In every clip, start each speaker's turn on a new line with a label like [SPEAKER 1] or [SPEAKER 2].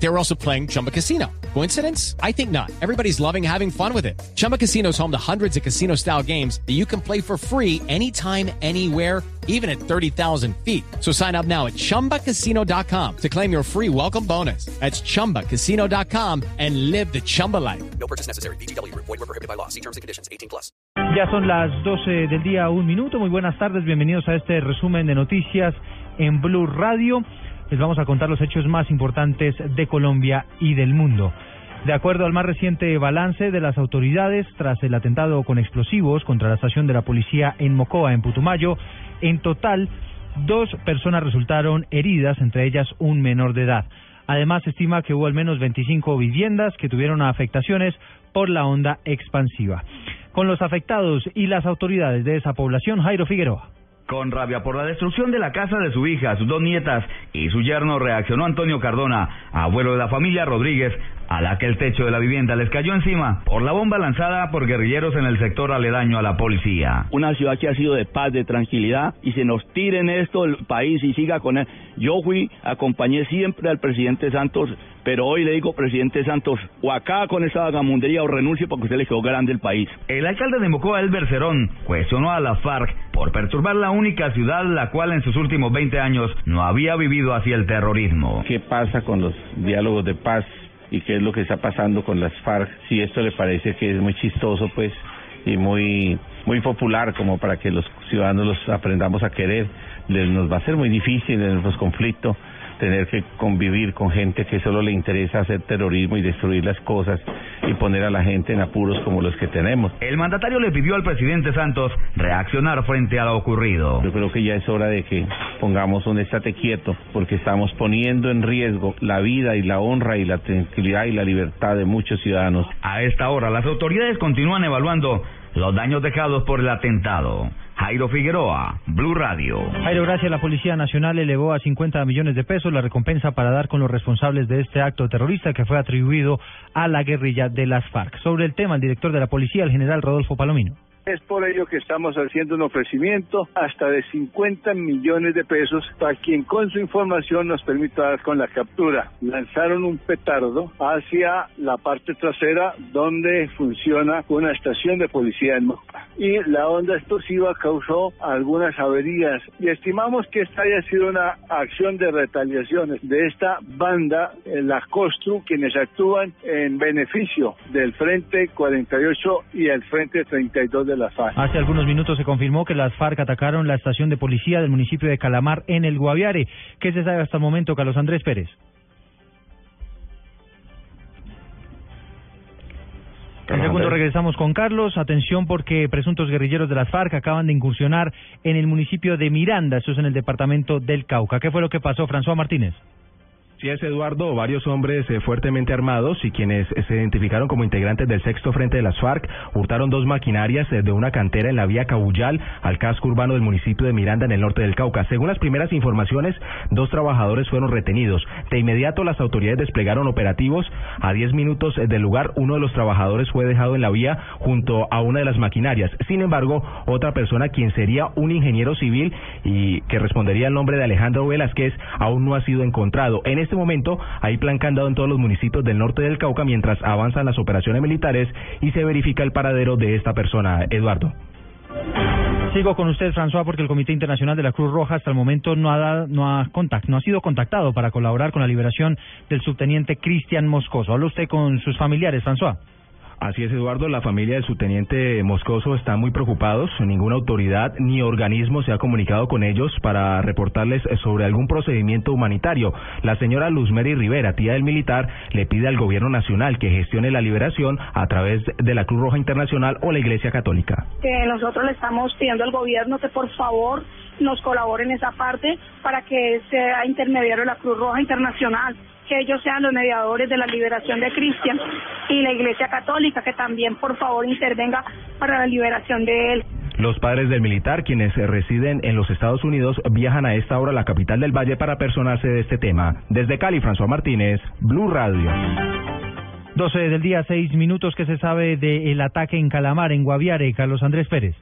[SPEAKER 1] They were also playing Chumba Casino. Coincidence? I think not. Everybody's loving having fun with it. Chumba Casino is home to hundreds of casino style games that you can play for free anytime, anywhere, even at 30,000 feet. So sign up now at chumbacasino.com to claim your free welcome bonus. That's chumbacasino.com and live the Chumba life.
[SPEAKER 2] No purchase necessary. BGW. Void were prohibited by law. See terms and conditions. 18 plus.
[SPEAKER 3] Ya son las 12 del día, un minuto. Muy buenas tardes, bienvenidos a este resumen de noticias en Blue Radio. Les vamos a contar los hechos más importantes de Colombia y del mundo. De acuerdo al más reciente balance de las autoridades tras el atentado con explosivos contra la estación de la policía en Mocoa, en Putumayo, en total dos personas resultaron heridas, entre ellas un menor de edad. Además, se estima que hubo al menos 25 viviendas que tuvieron afectaciones por la onda expansiva. Con los afectados y las autoridades de esa población, Jairo Figueroa.
[SPEAKER 4] Con rabia por la destrucción de la casa de su hija, sus dos nietas y su yerno reaccionó Antonio Cardona, abuelo de la familia Rodríguez, a la que el techo de la vivienda les cayó encima por la bomba lanzada por guerrilleros en el sector aledaño a la policía.
[SPEAKER 5] Una ciudad que ha sido de paz, de tranquilidad, y se nos tire en esto el país y siga con él. Yo fui, acompañé siempre al presidente Santos, pero hoy le digo, presidente Santos, o acá con esa vagamundería o renuncie porque usted le quedó grande el país.
[SPEAKER 4] El alcalde de Mocoa, Elber Cerón, cuestionó a la FARC por perturbar la única ciudad la cual en sus últimos 20 años no había vivido así el terrorismo.
[SPEAKER 6] ¿Qué pasa con los diálogos de paz y qué es lo que está pasando con las FARC? Si esto le parece que es muy chistoso, pues, y muy muy popular como para que los ciudadanos los aprendamos a querer, les, nos va a ser muy difícil en los conflictos tener que convivir con gente que solo le interesa hacer terrorismo y destruir las cosas y poner a la gente en apuros como los que tenemos.
[SPEAKER 4] El mandatario le pidió al presidente Santos reaccionar frente a lo ocurrido.
[SPEAKER 6] Yo creo que ya es hora de que pongamos un estate quieto porque estamos poniendo en riesgo la vida y la honra y la tranquilidad y la libertad de muchos ciudadanos.
[SPEAKER 4] A esta hora las autoridades continúan evaluando los daños dejados por el atentado. Jairo Figueroa, Blue Radio.
[SPEAKER 3] Jairo, gracias. La Policía Nacional elevó a 50 millones de pesos la recompensa para dar con los responsables de este acto terrorista que fue atribuido a la guerrilla de las FARC. Sobre el tema, el director de la Policía, el general Rodolfo Palomino.
[SPEAKER 7] Es por ello que estamos haciendo un ofrecimiento hasta de 50 millones de pesos para quien con su información nos permita dar con la captura. Lanzaron un petardo hacia la parte trasera donde funciona una estación de policía en Moca. Y la onda explosiva causó algunas averías y estimamos que esta haya sido una acción de retaliaciones de esta banda, eh, la COSTRU, quienes actúan en beneficio del Frente 48 y el Frente 32 de FARC.
[SPEAKER 3] Hace algunos minutos se confirmó que las FARC atacaron la estación de policía del municipio de Calamar en el Guaviare. ¿Qué se sabe hasta el momento, Carlos Andrés Pérez? En segundo regresamos con Carlos. Atención porque presuntos guerrilleros de las FARC acaban de incursionar en el municipio de Miranda, eso es en el departamento del Cauca. ¿Qué fue lo que pasó, François Martínez?
[SPEAKER 8] Sí, es Eduardo, varios hombres eh, fuertemente armados y quienes eh, se identificaron como integrantes del sexto frente de las FARC hurtaron dos maquinarias eh, de una cantera en la vía Cabullal al casco urbano del municipio de Miranda en el norte del Cauca. Según las primeras informaciones, dos trabajadores fueron retenidos. De inmediato las autoridades desplegaron operativos. A 10 minutos del lugar, uno de los trabajadores fue dejado en la vía junto a una de las maquinarias. Sin embargo, otra persona, quien sería un ingeniero civil y que respondería al nombre de Alejandro Velázquez, aún no ha sido encontrado. En este momento hay plan candado en todos los municipios del norte del Cauca mientras avanzan las operaciones militares y se verifica el paradero de esta persona. Eduardo.
[SPEAKER 3] Sigo con usted, François, porque el Comité Internacional de la Cruz Roja hasta el momento no ha, dado, no ha, contact, no ha sido contactado para colaborar con la liberación del subteniente Cristian Moscoso. ¿Habla usted con sus familiares, François?
[SPEAKER 8] Así es, Eduardo. La familia del subteniente Moscoso está muy preocupados. Ninguna autoridad ni organismo se ha comunicado con ellos para reportarles sobre algún procedimiento humanitario. La señora Luzmeri Rivera, tía del militar, le pide al gobierno nacional que gestione la liberación a través de la Cruz Roja Internacional o la Iglesia Católica.
[SPEAKER 9] Que nosotros le estamos pidiendo al gobierno que por favor nos colabore en esa parte para que sea intermediario de la Cruz Roja Internacional que ellos sean los mediadores de la liberación de Cristian y la Iglesia Católica que también por favor intervenga para la liberación de él.
[SPEAKER 8] Los padres del militar, quienes residen en los Estados Unidos, viajan a esta hora a la capital del Valle para personarse de este tema. Desde Cali, François Martínez, Blue Radio.
[SPEAKER 3] 12 del día, 6 minutos que se sabe del ataque en Calamar, en Guaviare. Carlos Andrés Pérez.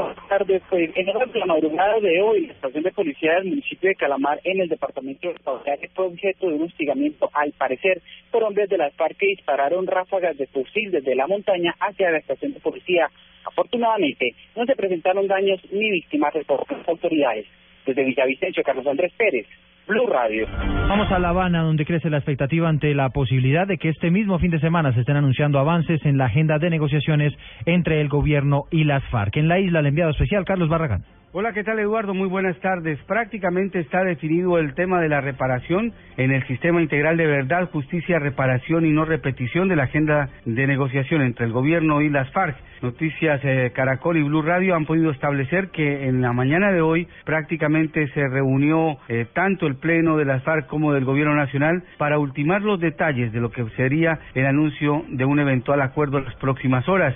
[SPEAKER 10] Buenas tardes. Pues, en horas de la madrugada de hoy, la estación de policía del municipio de Calamar, en el departamento de Guaviare, fue objeto de un hostigamiento, al parecer, por hombres de las FARC dispararon ráfagas de fusil desde la montaña hacia la estación de policía. Afortunadamente, no se presentaron daños ni víctimas, reportan las autoridades. Desde Villavicencio, Carlos Andrés Pérez, Blue Radio.
[SPEAKER 3] Vamos a La Habana, donde crece la expectativa ante la posibilidad de que este mismo fin de semana se estén anunciando avances en la agenda de negociaciones entre el gobierno y las FARC. En la isla, el enviado especial Carlos Barragán.
[SPEAKER 11] Hola, ¿qué tal Eduardo? Muy buenas tardes. Prácticamente está definido el tema de la reparación en el sistema integral de verdad, justicia, reparación y no repetición de la agenda de negociación entre el gobierno y las FARC. Noticias eh, Caracol y Blue Radio han podido establecer que en la mañana de hoy prácticamente se reunió eh, tanto el Pleno de las FARC como del Gobierno Nacional para ultimar los detalles de lo que sería el anuncio de un eventual acuerdo en las próximas horas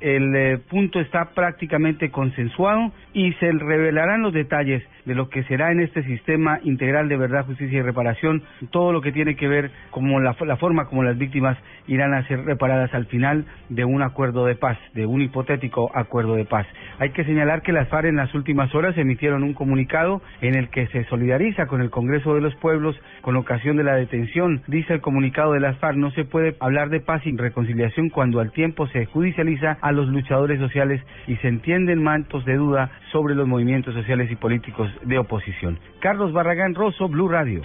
[SPEAKER 11] el eh, punto está prácticamente consensuado y se revelarán los detalles de lo que será en este sistema integral de verdad, justicia y reparación, todo lo que tiene que ver con la, la forma como las víctimas irán a ser reparadas al final de un acuerdo de paz, de un hipotético acuerdo de paz. Hay que señalar que las FARC en las últimas horas emitieron un comunicado en el que se solidariza con el Congreso de los Pueblos con ocasión de la detención. Dice el comunicado de las FARC, no se puede hablar de paz y reconciliación cuando al tiempo se judicializa a los luchadores sociales y se entienden mantos de duda sobre los movimientos sociales y políticos de oposición. Carlos Barragán Rosso, Blue Radio.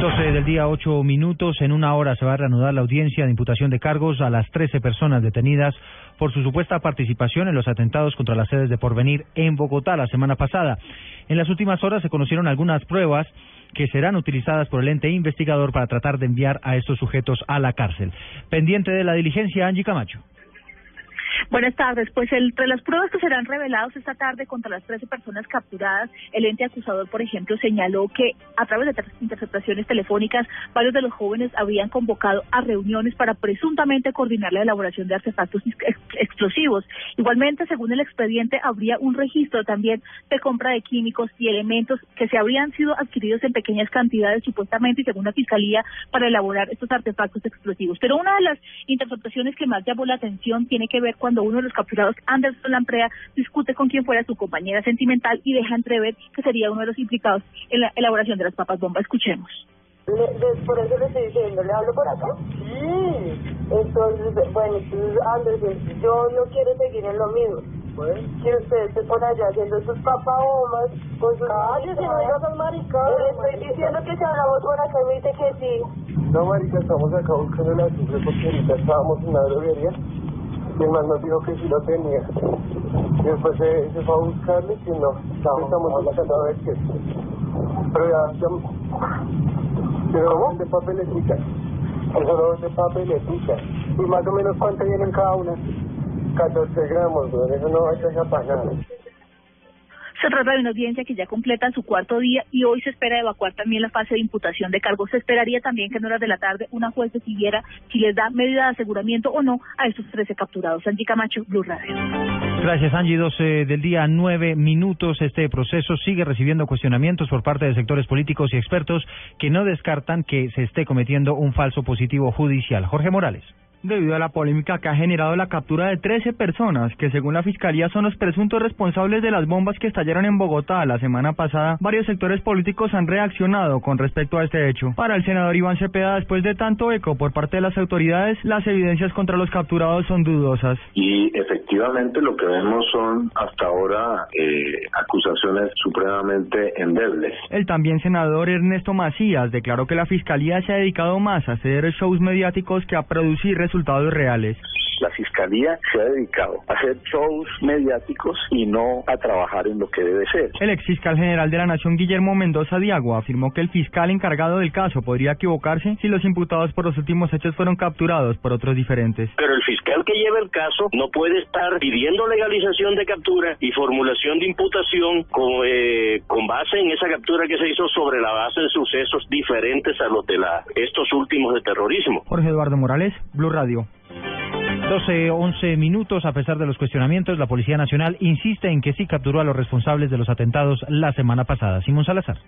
[SPEAKER 3] 12 del día, 8 minutos. En una hora se va a reanudar la audiencia de imputación de cargos a las 13 personas detenidas por su supuesta participación en los atentados contra las sedes de Porvenir en Bogotá la semana pasada. En las últimas horas se conocieron algunas pruebas que serán utilizadas por el ente investigador para tratar de enviar a estos sujetos a la cárcel. Pendiente de la diligencia, Angie Camacho.
[SPEAKER 12] Buenas tardes. Pues entre las pruebas que serán revelados esta tarde contra las 13 personas capturadas, el ente acusador, por ejemplo, señaló que a través de interceptaciones telefónicas, varios de los jóvenes habían convocado a reuniones para presuntamente coordinar la elaboración de artefactos explosivos. Igualmente, según el expediente, habría un registro también de compra de químicos y elementos que se habrían sido adquiridos en pequeñas cantidades, supuestamente, y según la Fiscalía, para elaborar estos artefactos explosivos. Pero una de las interceptaciones que más llamó la atención tiene que ver con cuando uno de los capturados, Anderson Lamprea, discute con quien fuera su compañera sentimental y deja entrever que sería uno de los implicados en la elaboración de las papas bomba. Escuchemos.
[SPEAKER 13] por eso le estoy diciendo, ¿le hablo por acá? Sí. Entonces, bueno, entonces Anderson, yo no quiero seguir en lo mismo. Que usted esté por allá haciendo sus papabombas con sus... Ay, si no digas maricón. Le estoy diciendo que si hablamos por acá me dice que sí.
[SPEAKER 14] No, marica, estamos acá buscando la cifra porque ahorita estábamos en una droguería y el man nos dijo que sí lo tenía. Y después se, se fue a buscarle y no, estamos, estamos buscando a ver qué. Pero ya, ya pero de papeletica. Eso no es de papeletica. Y más o menos cuánto vienen cada una. 14 gramos, ¿no? eso no va a para nada.
[SPEAKER 12] Se trata de una audiencia que ya completa su cuarto día y hoy se espera evacuar también la fase de imputación de cargos. Se esperaría también que en horas de la tarde una juez decidiera si les da medida de aseguramiento o no a estos 13 capturados. Angie Camacho, Blue Radio.
[SPEAKER 3] Gracias, Angie. 12 del día, 9 minutos. Este proceso sigue recibiendo cuestionamientos por parte de sectores políticos y expertos que no descartan que se esté cometiendo un falso positivo judicial. Jorge Morales
[SPEAKER 15] debido a la polémica que ha generado la captura de 13 personas que según la Fiscalía son los presuntos responsables de las bombas que estallaron en Bogotá la semana pasada, varios sectores políticos han reaccionado con respecto a este hecho. Para el senador Iván Cepeda, después de tanto eco por parte de las autoridades, las evidencias contra los capturados son dudosas.
[SPEAKER 16] Y efectivamente lo que vemos son hasta ahora eh, acusaciones supremamente endebles.
[SPEAKER 15] El también senador Ernesto Macías declaró que la Fiscalía se ha dedicado más a hacer shows mediáticos que a producir resultados reales.
[SPEAKER 16] La Fiscalía se ha dedicado a hacer shows mediáticos y no a trabajar en lo que debe ser.
[SPEAKER 15] El ex fiscal general de la Nación, Guillermo Mendoza Diago, afirmó que el fiscal encargado del caso podría equivocarse si los imputados por los últimos hechos fueron capturados por otros diferentes.
[SPEAKER 17] Pero el fiscal que lleva el caso no puede estar pidiendo legalización de captura y formulación de imputación con, eh, con base en esa captura que se hizo sobre la base de sucesos diferentes a los de la, estos últimos de terrorismo.
[SPEAKER 15] Jorge Eduardo Morales, Blue Radio.
[SPEAKER 3] 12, 11 minutos. A pesar de los cuestionamientos, la Policía Nacional insiste en que sí capturó a los responsables de los atentados la semana pasada. Simón Salazar.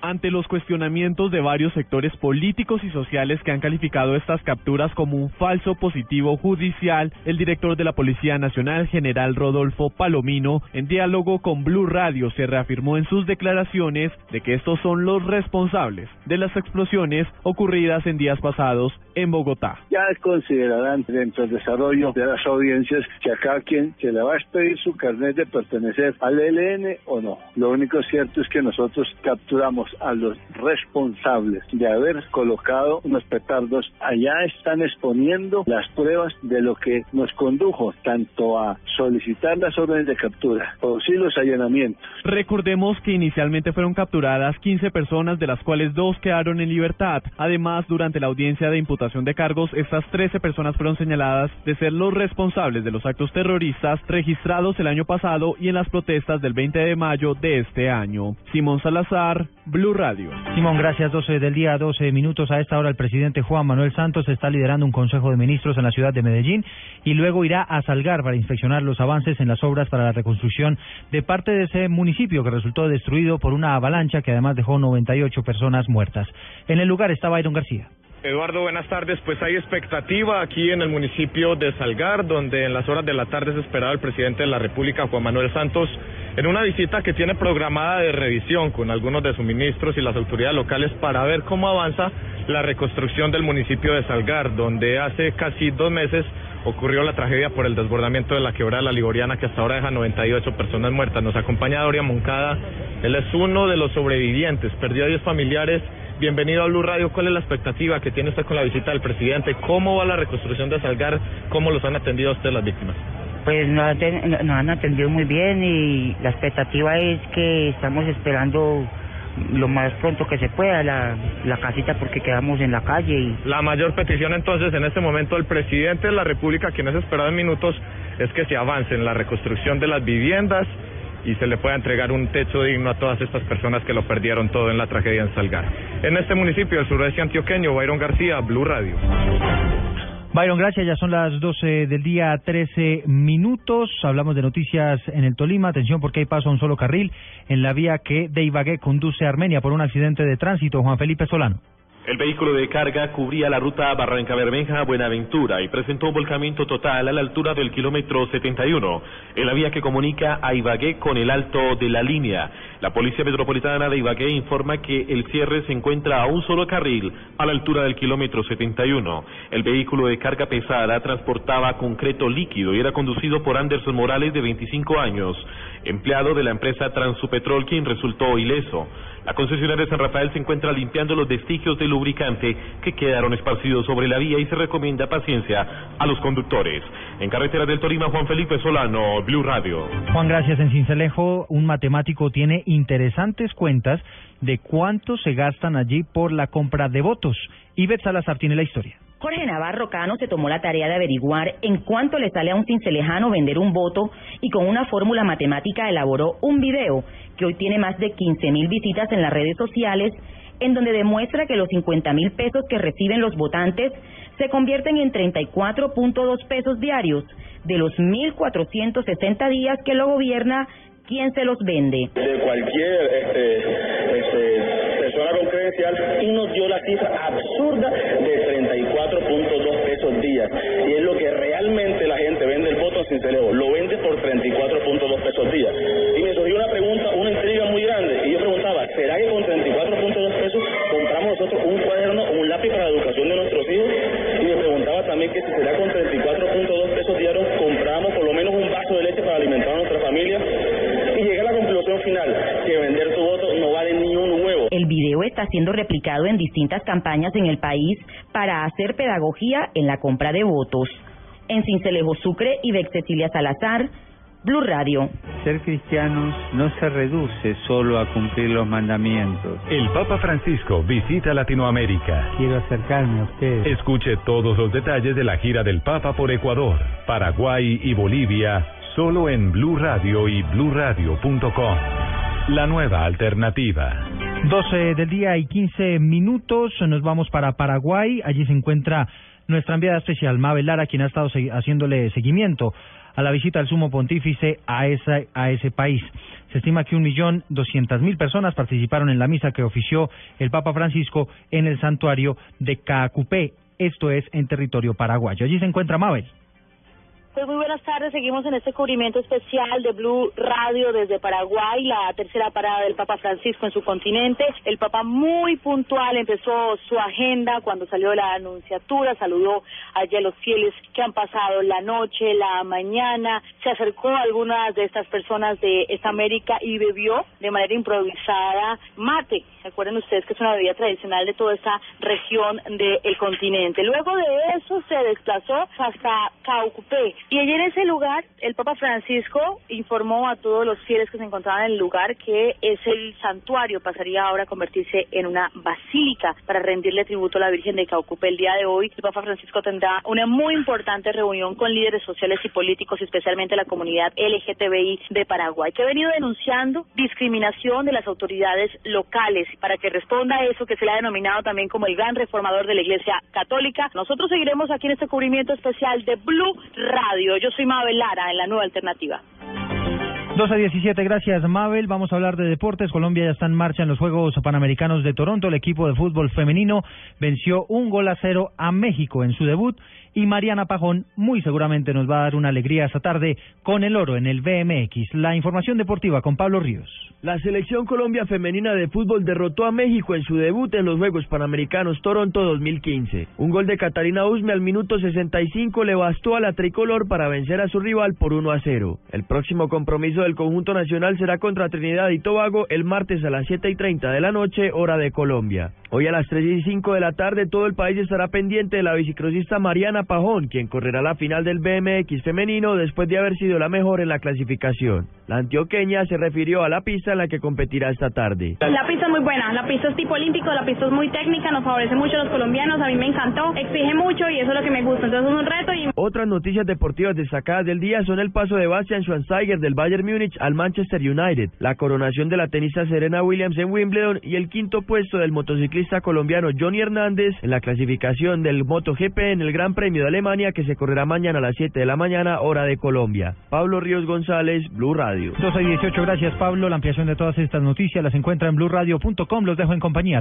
[SPEAKER 18] Ante los cuestionamientos de varios sectores políticos y sociales que han calificado estas capturas como un falso positivo judicial, el director de la Policía Nacional, general Rodolfo Palomino, en diálogo con Blue Radio, se reafirmó en sus declaraciones de que estos son los responsables de las explosiones ocurridas en días pasados en Bogotá.
[SPEAKER 7] Ya considerarán dentro del desarrollo de las audiencias que acá quien se le va a expedir su carnet de pertenecer al ELN o no. Lo único cierto es que nosotros capturamos a los responsables de haber colocado unos petardos. Allá están exponiendo las pruebas de lo que nos condujo tanto a solicitar las órdenes de captura o sí los allanamientos.
[SPEAKER 18] Recordemos que inicialmente fueron capturadas 15 personas, de las cuales dos quedaron en libertad. Además, durante la audiencia de imputación de cargos, estas 13 personas fueron señaladas de ser los responsables de los actos terroristas registrados el año pasado y en las protestas del 20 de mayo de este año. Simón Salazar, Blue Radio.
[SPEAKER 3] Simón, gracias. 12 del día, 12 minutos. A esta hora el presidente Juan Manuel Santos está liderando un consejo de ministros en la ciudad de Medellín y luego irá a Salgar para inspeccionar los avances en las obras para la reconstrucción de parte de ese municipio que resultó destruido por una avalancha que además dejó 98 personas muertas. En el lugar está Byron García.
[SPEAKER 19] Eduardo, buenas tardes. Pues hay expectativa aquí en el municipio de Salgar, donde en las horas de la tarde se esperaba el presidente de la República, Juan Manuel Santos, en una visita que tiene programada de revisión con algunos de sus ministros y las autoridades locales para ver cómo avanza la reconstrucción del municipio de Salgar, donde hace casi dos meses ocurrió la tragedia por el desbordamiento de la quebrada La Ligoriana que hasta ahora deja 98 personas muertas. Nos acompaña Doria Moncada, él es uno de los sobrevivientes, perdió a 10 familiares. Bienvenido a Blue Radio. ¿Cuál es la expectativa que tiene usted con la visita del presidente? ¿Cómo va la reconstrucción de Salgar? ¿Cómo los han atendido a ustedes las víctimas?
[SPEAKER 20] Pues nos, han atendido muy bien y la expectativa es que estamos esperando lo más pronto que se pueda la, la casita porque quedamos en la calle y
[SPEAKER 19] La mayor petición entonces en este momento del presidente de la República, quien es esperado en minutos, es que se avance en la reconstrucción de las viviendas y se le pueda entregar un techo digno a todas estas personas que lo perdieron todo en la tragedia en Salgar. En este municipio del sureste antioqueño, Byron García, Blue Radio.
[SPEAKER 3] Byron, gracias. Ya son las 12 del día, 13 minutos. Hablamos de noticias en el Tolima. Atención porque hay paso a un solo carril en la vía que de Ibagué conduce a Armenia por un accidente de tránsito. Juan Felipe Solano.
[SPEAKER 21] El vehículo de carga cubría la ruta Barranca Bermeja Buenaventura y presentó un volcamiento total a la altura del kilómetro 71, en la vía que comunica a Ibagué con el alto de la línea. La Policía Metropolitana de Ibagué informa que el cierre se encuentra a un solo carril a la altura del kilómetro 71. El vehículo de carga pesada transportaba concreto líquido y era conducido por Anderson Morales de 25 años, empleado de la empresa Transupetrol quien resultó ileso. La concesionaria de San Rafael se encuentra limpiando los vestigios de lubricante que quedaron esparcidos sobre la vía y se recomienda paciencia a los conductores. En carretera del Tolima, Juan Felipe Solano, Blue Radio.
[SPEAKER 3] Juan, gracias. En Cincelejo, un matemático tiene interesantes cuentas de cuánto se gastan allí por la compra de votos. Ivette Salazar tiene la historia.
[SPEAKER 22] Jorge Navarro Cano se tomó la tarea de averiguar en cuánto le sale a un cincelejano vender un voto y con una fórmula matemática elaboró un video que hoy tiene más de 15 mil visitas en las redes sociales en donde demuestra que los 50 mil pesos que reciben los votantes se convierten en 34.2 pesos diarios de los 1.460 días que lo gobierna quien se los vende.
[SPEAKER 23] de cualquier este, y nos dio la cifra absurda de 34.2 pesos día. Y es lo que realmente la gente vende el voto sin celebo. Lo vende por 34.2 pesos día. Y me surgió una pregunta, una intriga muy grande. Y yo preguntaba, ¿será que con 34.2 pesos compramos nosotros un cuaderno un lápiz para la educación de nuestros hijos? Y me preguntaba también que si será con 34.2 pesos diarios compramos por lo menos un vaso de leche para alimentar a nuestra familia. Y llegué a la conclusión final, que vender tu voto no vale ni un
[SPEAKER 22] video está siendo replicado en distintas campañas en el país para hacer pedagogía en la compra de votos. En Cincelejo Sucre y Bex Cecilia Salazar, Blue Radio.
[SPEAKER 24] Ser cristianos no se reduce solo a cumplir los mandamientos.
[SPEAKER 25] El Papa Francisco visita Latinoamérica.
[SPEAKER 24] Quiero acercarme a ustedes.
[SPEAKER 25] Escuche todos los detalles de la gira del Papa por Ecuador, Paraguay y Bolivia, solo en Blue Radio y bluradio.com. La nueva alternativa.
[SPEAKER 3] 12 del día y 15 minutos. Nos vamos para Paraguay. Allí se encuentra nuestra enviada especial, Mabel Lara, quien ha estado haciéndole seguimiento a la visita del sumo pontífice a, esa, a ese país. Se estima que un millón doscientas mil personas participaron en la misa que ofició el Papa Francisco en el santuario de Caacupé, esto es en territorio paraguayo. Allí se encuentra Mabel.
[SPEAKER 26] Pues muy buenas tardes, seguimos en este cubrimiento especial de Blue Radio desde Paraguay, la tercera parada del Papa Francisco en su continente. El Papa muy puntual empezó su agenda cuando salió de la anunciatura, saludó allí a los fieles que han pasado la noche, la mañana, se acercó a algunas de estas personas de esta América y bebió de manera improvisada mate. Recuerden ustedes que es una bebida tradicional de toda esta región del continente. Luego de eso se desplazó hasta Caucupé, y allí en ese lugar, el Papa Francisco informó a todos los fieles que se encontraban en el lugar que es el santuario pasaría ahora a convertirse en una basílica para rendirle tributo a la Virgen de Caucupe. El día de hoy, el Papa Francisco tendrá una muy importante reunión con líderes sociales y políticos, especialmente la comunidad LGTBI de Paraguay, que ha venido denunciando discriminación de las autoridades locales para que responda a eso que se le ha denominado también como el gran reformador de la Iglesia Católica. Nosotros seguiremos aquí en este cubrimiento especial de Blue Radio. Yo soy Mabel Lara en la nueva alternativa.
[SPEAKER 3] 2 a 17, gracias Mabel. Vamos a hablar de deportes. Colombia ya está en marcha en los Juegos Panamericanos de Toronto. El equipo de fútbol femenino venció un gol a cero a México en su debut y Mariana Pajón muy seguramente nos va a dar una alegría esta tarde con el oro en el BMX. La información deportiva con Pablo Ríos.
[SPEAKER 27] La selección Colombia femenina de fútbol derrotó a México en su debut en los Juegos Panamericanos Toronto 2015. Un gol de Catarina Usme al minuto 65 le bastó a la tricolor para vencer a su rival por 1 a 0. El próximo compromiso del conjunto nacional será contra Trinidad y Tobago el martes a las 7 y 30 de la noche, hora de Colombia. Hoy a las 3 y 5 de la tarde todo el país estará pendiente de la bicicrosista Mariana Pajón, quien correrá la final del BMX femenino después de haber sido la mejor en la clasificación. La antioqueña se refirió a la pista en la que competirá esta tarde.
[SPEAKER 28] La pista es muy buena, la pista es tipo olímpico, la pista es muy técnica, nos favorece mucho a los colombianos, a mí me encantó, exige mucho y eso es lo que me gusta, entonces es un reto. Y...
[SPEAKER 27] Otras noticias deportivas destacadas del día son el paso de Bastian Schweinsteiger del Bayern Múnich al Manchester United, la coronación de la tenista Serena Williams en Wimbledon y el quinto puesto del motociclista colombiano Johnny Hernández en la clasificación del MotoGP en el Gran Premio de Alemania que se correrá mañana a las 7 de la mañana hora de Colombia. Pablo Ríos González, Blue Radio.
[SPEAKER 3] 12 y 18, gracias Pablo. La ampliación de todas estas noticias las encuentra en blueradio.com. Los dejo en compañía